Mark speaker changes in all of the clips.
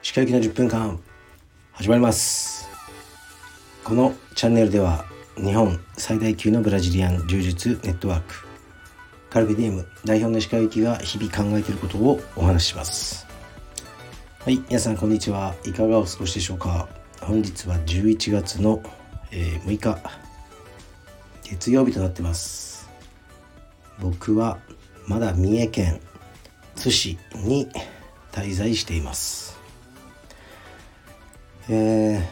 Speaker 1: 歯科行きの10分間始まります。このチャンネルでは日本最大級のブラジリアン柔術ネットワークカルビディウム代表の石川行きが日々考えていることをお話しします。はい皆さんこんにちは。いかがお過ごしでしょうか。本日は11月の、えー、6日月曜日となってます。僕はまだ三重県津市に滞在しています。えー、っ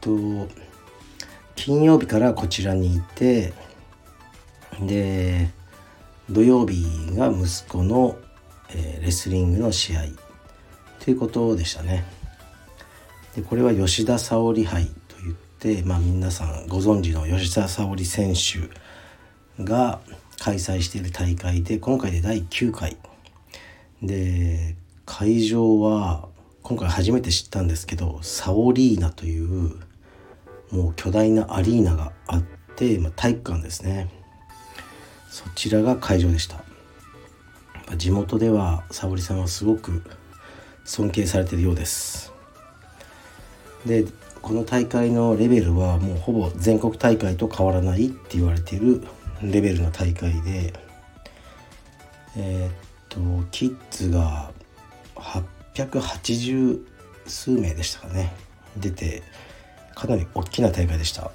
Speaker 1: と金曜日からこちらにいてで土曜日が息子の、えー、レスリングの試合ということでしたね。でこれは吉田沙保里杯といって、まあ、皆さんご存知の吉田沙保里選手が開催している大会で今回で第9回。で会場は今回初めて知ったんですけどサオリーナというもう巨大なアリーナがあって、まあ、体育館ですね。そちらが会場でした。地元では沙織さんはすごく尊敬されているようです。でこの大会のレベルはもうほぼ全国大会と変わらないって言われているレベルの大会でえー、っとキッズが880数名でしたかね。出てかなり大きな大会でした。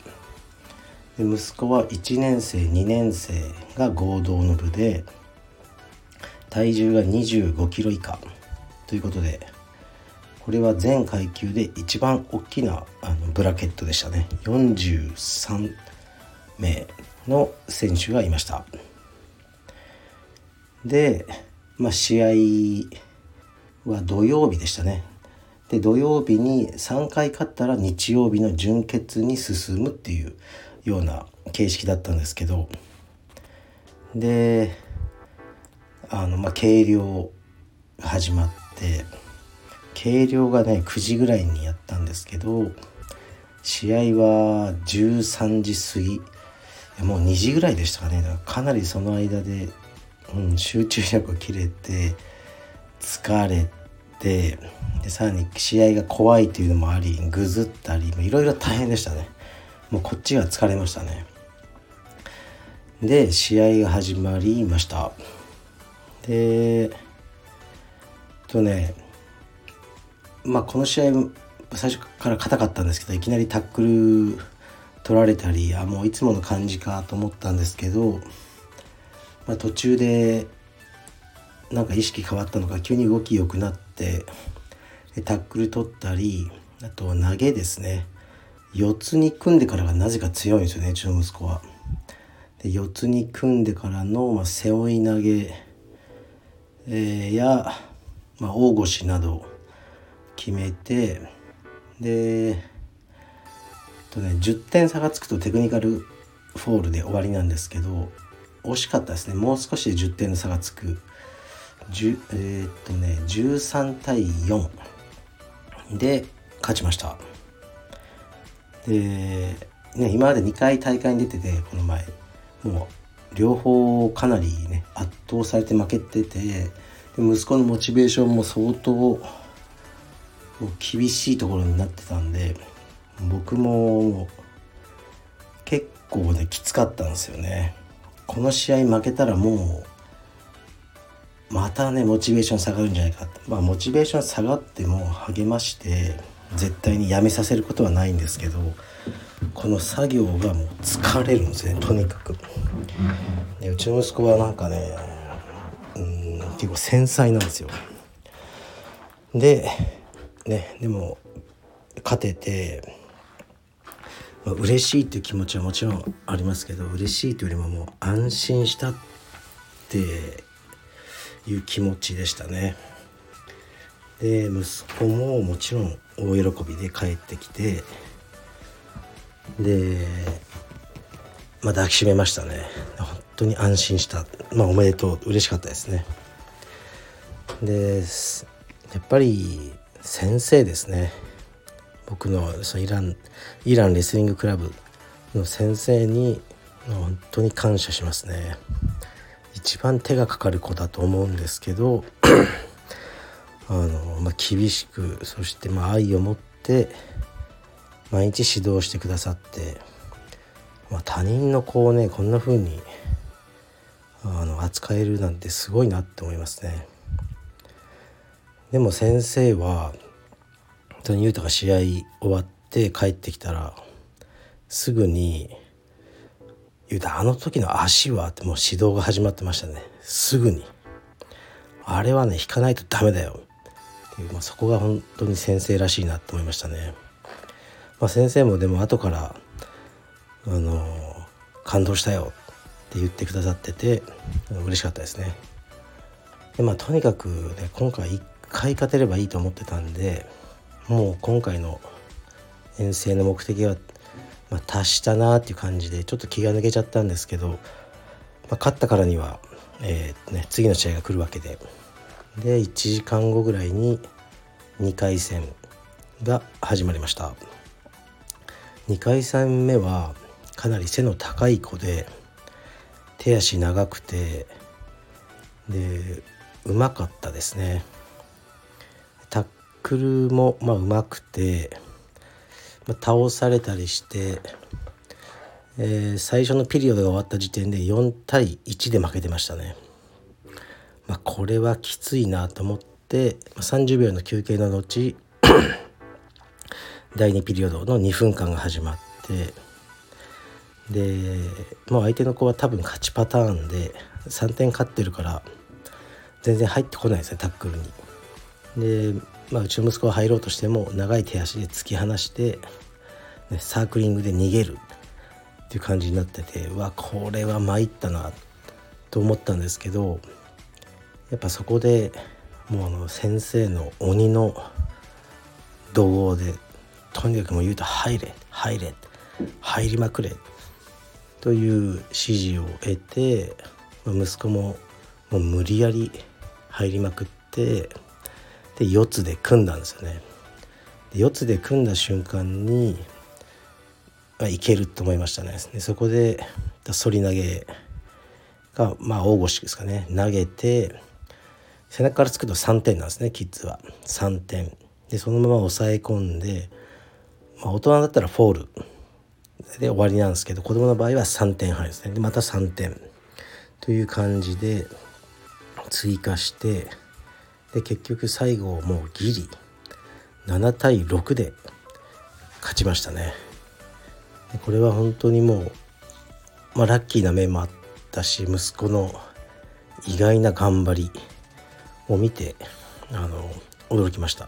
Speaker 1: で息子は1年生2年生が合同の部で体重が2 5キロ以下ということでこれは全階級で一番大きなあのブラケットでしたね。43名の選手がいました。で、まあ、試合は土曜日でしたね。で土曜日に3回勝ったら日曜日の準決に進むっていうような形式だったんですけど。であのまあ計量始まって計量がね9時ぐらいにやったんですけど試合は13時過ぎもう2時ぐらいでしたかね。かかなりその間で、うん、集中力切れて疲れてでさらに試合が怖いというのもありぐずったりいろいろ大変でしたね。もうこっちが疲れましたね。で試合が始まりました。でとねまあこの試合最初から硬かったんですけどいきなりタックル取られたりあもういつもの感じかと思ったんですけど、まあ、途中でなんか意識変わったのか急に動き良くなってタックル取ったりあと投げですね四つに組んでからがなぜか強いんですよねうちの息子は。で四つに組んでからの、まあ、背負い投げ、えー、や、まあ、大腰など決めてでとね10点差がつくとテクニカルフォールで終わりなんですけど惜しかったですね。もう少しで10点の差がつく。10えー、っとね13対4で勝ちました。で、ね、今まで2回大会に出ててこの前。もう両方かなりね圧倒されて負けててで息子のモチベーションも相当もう厳しいところになってたんで僕も結構ねきつかったんですよね。この試合負けたらもうまたねモチベーション下がるんじゃないかって。まあモチベーション下がっても励まして絶対にやめさせることはないんですけどこの作業がもう疲れるんですねとにかく。でうちの息子はなんかねうん結構繊細なんですよ。でねでも勝てて、嬉しいっていう気持ちはもちろんありますけど嬉しいというよりももう安心したっていう気持ちでしたね。で息子ももちろん大喜びで帰ってきてでまあ抱きしめましたね。本当に安心した。まあおめでとう。嬉しかったですね。でやっぱり先生ですね。僕のそのイランイランレスリングクラブの先生に本当に感謝しますね一番手がかかる子だと思うんですけど あの、まあ、厳しくそしてまあ愛を持って毎日指導してくださって、まあ、他人の子をねこんな風にあの扱えるなんてすごいなって思いますね。でも先生は当に優太が試合終わって帰ってきたらすぐに「優太あの時の足は?」ってもう指導が始まってましたねすぐに。あれはね引かないとダメだよっていう、まあ、そこが本当に先生らしいなと思いましたね。まあ、先生もでも後からあの感動したよって言ってくださってて嬉しかったですね。でまあとにかくね今回1回勝てればいいと思ってたんでもう今回の遠征の目的は、まあ、達したなっていう感じでちょっと気が抜けちゃったんですけど、まあ、勝ったからには、えーね、次の試合が来るわけで。で1時間後ぐらいに2回戦が始まりました。2回戦目はかなり背の高い子で手足長くてでうまかったですね。クルもまあうまくて、まあ、倒されたりして、えー、最初のピリオドが終わった時点で4対1で負けてましたねまあ、これはきついなと思ってま30秒の休憩の後 第2ピリオドの2分間が始まってでもう相手の子は多分勝ちパターンで3点勝ってるから全然入ってこないですねタックルに。で、まあ、うちの息子は入ろうとしても長い手足で突き放して、ね、サークリングで逃げるっていう感じになっててわこれは参ったなと思ったんですけどやっぱそこでもうあの先生の鬼の怒号でとにかくもう言うと「入れ入れ入りまくれ」という指示を得て息子ももう無理やり入りまくってで四つで組んだんですよね。で四つで組んだ瞬間にまいけると思いましたね。でそこで反り投げがまあ大腰ですかね。投げて背中からつくと3点なんですねキッズは。3点。でそのまま抑え込んで、まあ、大人だったらフォール。で終わりなんですけど子供の場合は3点入るんですね。でまた3点。という感じで追加してで結局最後もうギリ。7対6で勝ちましたね。これは本当にもう、まあ、ラッキーな面もあったし息子の意外な頑張りを見てあの驚きました。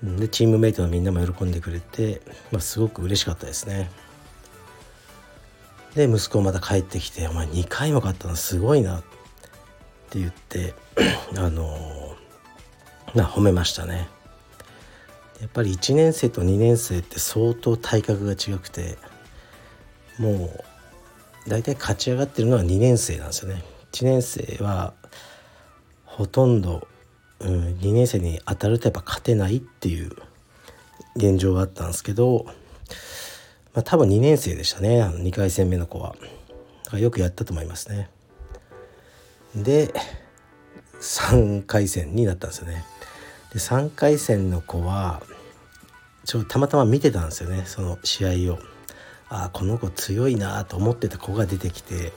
Speaker 1: でチームメイトのみんなも喜んでくれて、まあ、すごく嬉しかったですね。で息子また帰ってきて「お前2回も勝ったのすごいな」ってって言って あのな褒めましたねやっぱり1年生と2年生って相当体格が違くてもう大体勝ち上がってるのは2年生なんですよね1年生はほとんど、うん、2年生に当たるとやっぱ勝てないっていう現状があったんですけど、まあ、多分2年生でしたね2回戦目の子は。だかよくやったと思いますね。で3回戦になったんですよね。で3回戦の子はちょたまたま見てたんですよねその試合を。ああこの子強いなと思ってた子が出てきて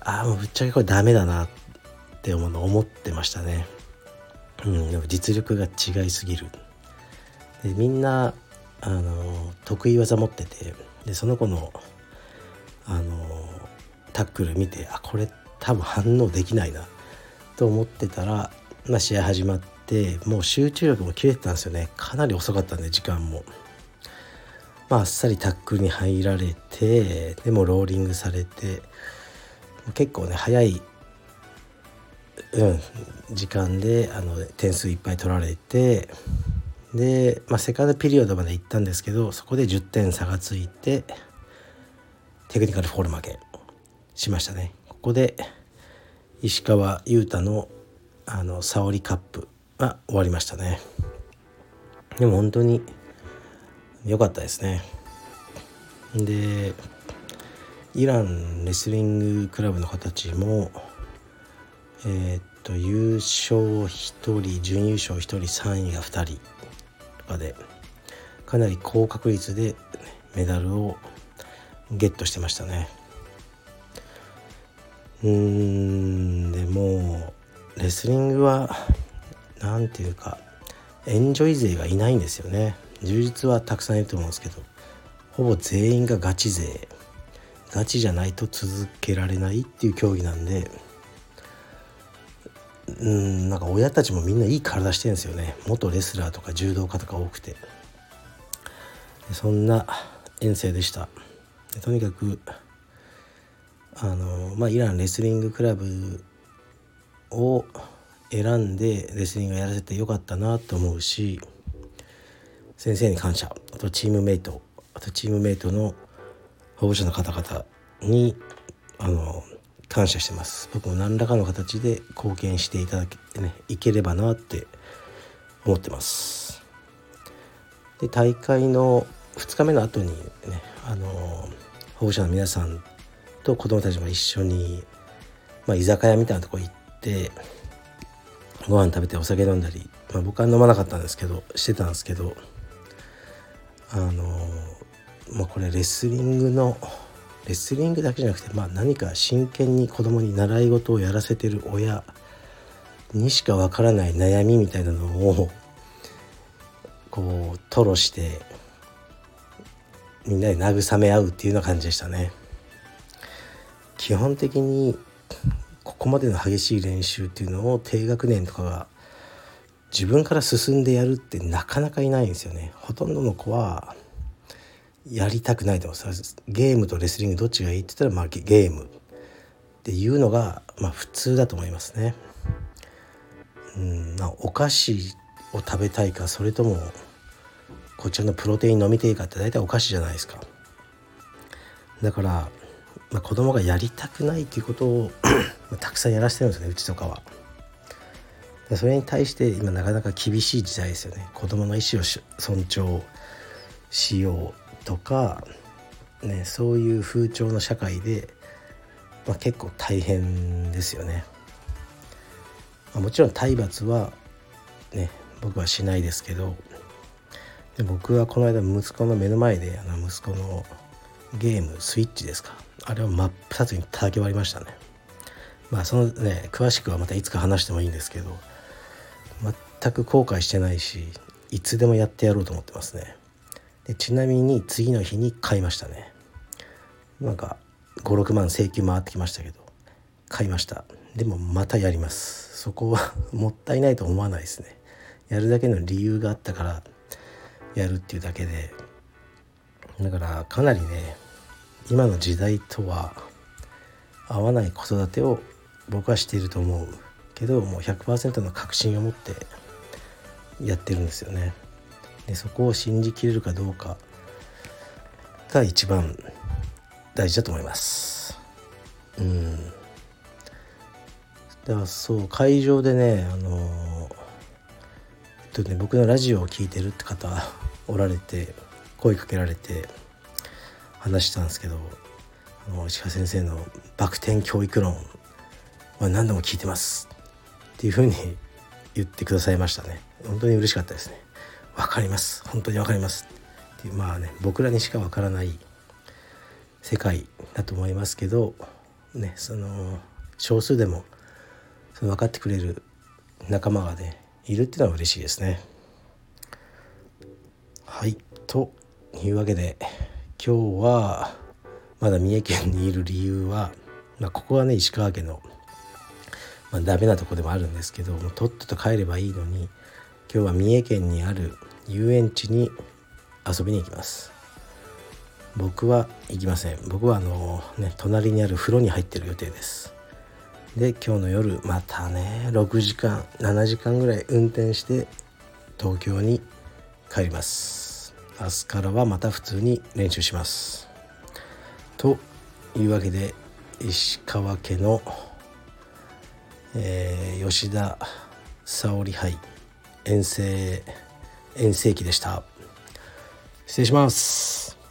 Speaker 1: ああもうぶっちゃけこれダメだなって思うの思ってましたね。うん、でも実力が違いすぎる。でみんなあの得意技持っててでその子のあのタックル見てあこれ多分反応できないなと思ってたら、まあ、試合始まってもう集中力も切れてたんですよねかなり遅かったんで時間も。まあ、あっさりタックルに入られてでもローリングされて結構ね早いうん、時間であの点数いっぱい取られてで、まあ、セカンドピリオドまで行ったんですけどそこで10点差がついてテクニカルフォール負けしましたね。こで石川優太のあの沙織カップが終わりましたね。でも本当に良かったですね。でイランレスリングクラブの形もえー、っと優勝1人準優勝1人3位が2人とかでかなり高確率でメダルをゲットしてましたねうーんでもレスリングは何ていうかエンジョイ勢がいないんですよね。充実はたくさんいると思うんですけどほぼ全員がガチ勢。ガチじゃないと続けられないっていう競技なんでうんなんか親たちもみんないい体してるんですよね。元レスラーとか柔道家とか多くて。そんな遠征でした。とにかくあのまあイランレスリングクラブを選んでレスリングやらせてよかったなと思うし先生に感謝。あとチームメイト。あとチームメイトの保護者の方々にあの感謝してます。僕も何らかの形で貢献していただけねいければなって思ってます。で大会の2日目の後にねあの保護者の皆さんと子どもたちも一緒に、まあ、居酒屋みたいなとこ行ってご飯食べてお酒飲んだり、まあ、僕は飲まなかったんですけどしてたんですけどあのまあこれレスリングのレスリングだけじゃなくて、まあ、何か真剣に子供に習い事をやらせてる親にしかわからない悩みみたいなのをこう吐露してみんなで慰め合うっていうような感じでしたね。基本的にここまでの激しい練習っていうのを低学年とかが自分から進んでやるってなかなかいないんですよね。ほとんどの子はやりたくないと思いますゲームとレスリングどっちがいいって言ったらまあゲームっていうのがまあ普通だと思いますね。うんまあ、お菓子を食べたいかそれともこちらのプロテイン飲みていかって大体お菓子じゃないですか。だから、まあ、子供がやりたくないっていうことを たくさんやらせてるんですねうちとかは。それに対して今なかなか厳しい時代ですよね子供の意思を尊重しようとか、ね、そういう風潮の社会で、まあ、結構大変ですよね。まあ、もちろん体罰はね僕はしないですけどで僕はこの間息子の目の前であの息子のゲームスイッチですか。あれを真っ二つに叩き割りましたね。まあそのね詳しくはまたいつか話してもいいんですけど全く後悔してないしいつでもやってやろうと思ってますね。でちなみに次の日に買いましたね。なんか56万請求回ってきましたけど買いました。でもまたやります。そこは もったいないと思わないですね。やるだけの理由があったからやるっていうだけで。だからかなりね今の時代とは合わない子育てを僕はしていると思うけどもう100%の確信を持ってやってるんですよね。でそこを信じきれるかどうかが一番大事だと思いますうんだからそう会場でねあのとね僕のラジオを聴いてるって方おられて声かけられて話したんですけどあの石川先生の「バク転教育論」は何度も聞いてますっていうふうに言ってくださいましたね。本当に嬉しかったですね。分かります。本当に分かりますっていう。まあね僕らにしか分からない世界だと思いますけどねその少数でもその分かってくれる仲間がねいるっていうのは嬉しいですね。はい。というわけで今日はまだ三重県にいる理由は、まあ、ここはね石川県の、まあ、ダメなとこでもあるんですけどもとっとと帰ればいいのに今日は三重県にある遊園地に遊びに行きます。僕は行きません。僕はあのね隣にある風呂に入ってる予定です。で今日の夜またね6時間7時間ぐらい運転して東京に帰ります。明日からはまた普通に練習します。というわけで石川家の、えー、吉田沙織杯遠征遠征期でした。失礼します。